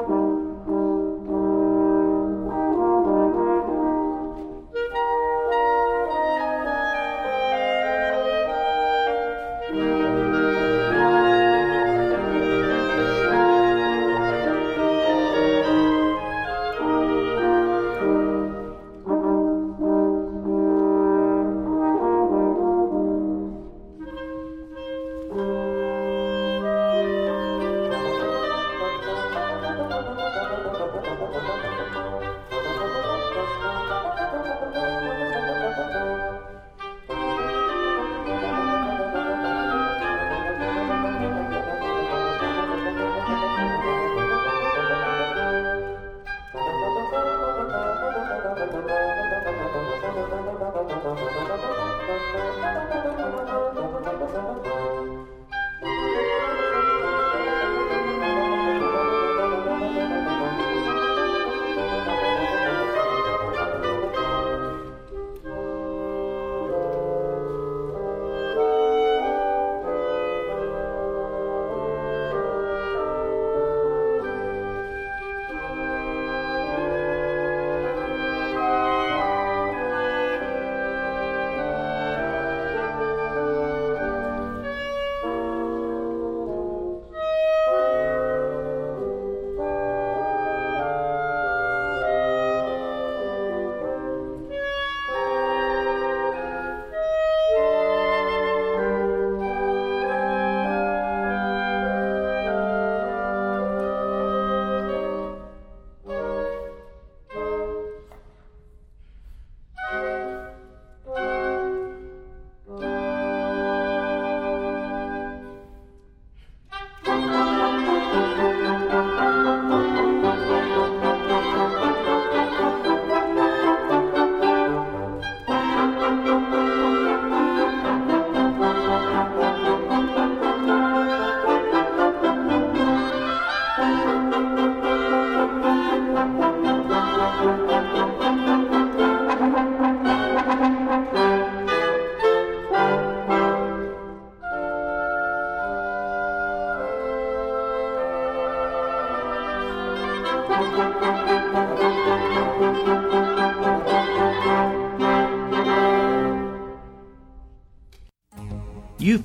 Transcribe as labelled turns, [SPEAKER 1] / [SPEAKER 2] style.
[SPEAKER 1] Thank you.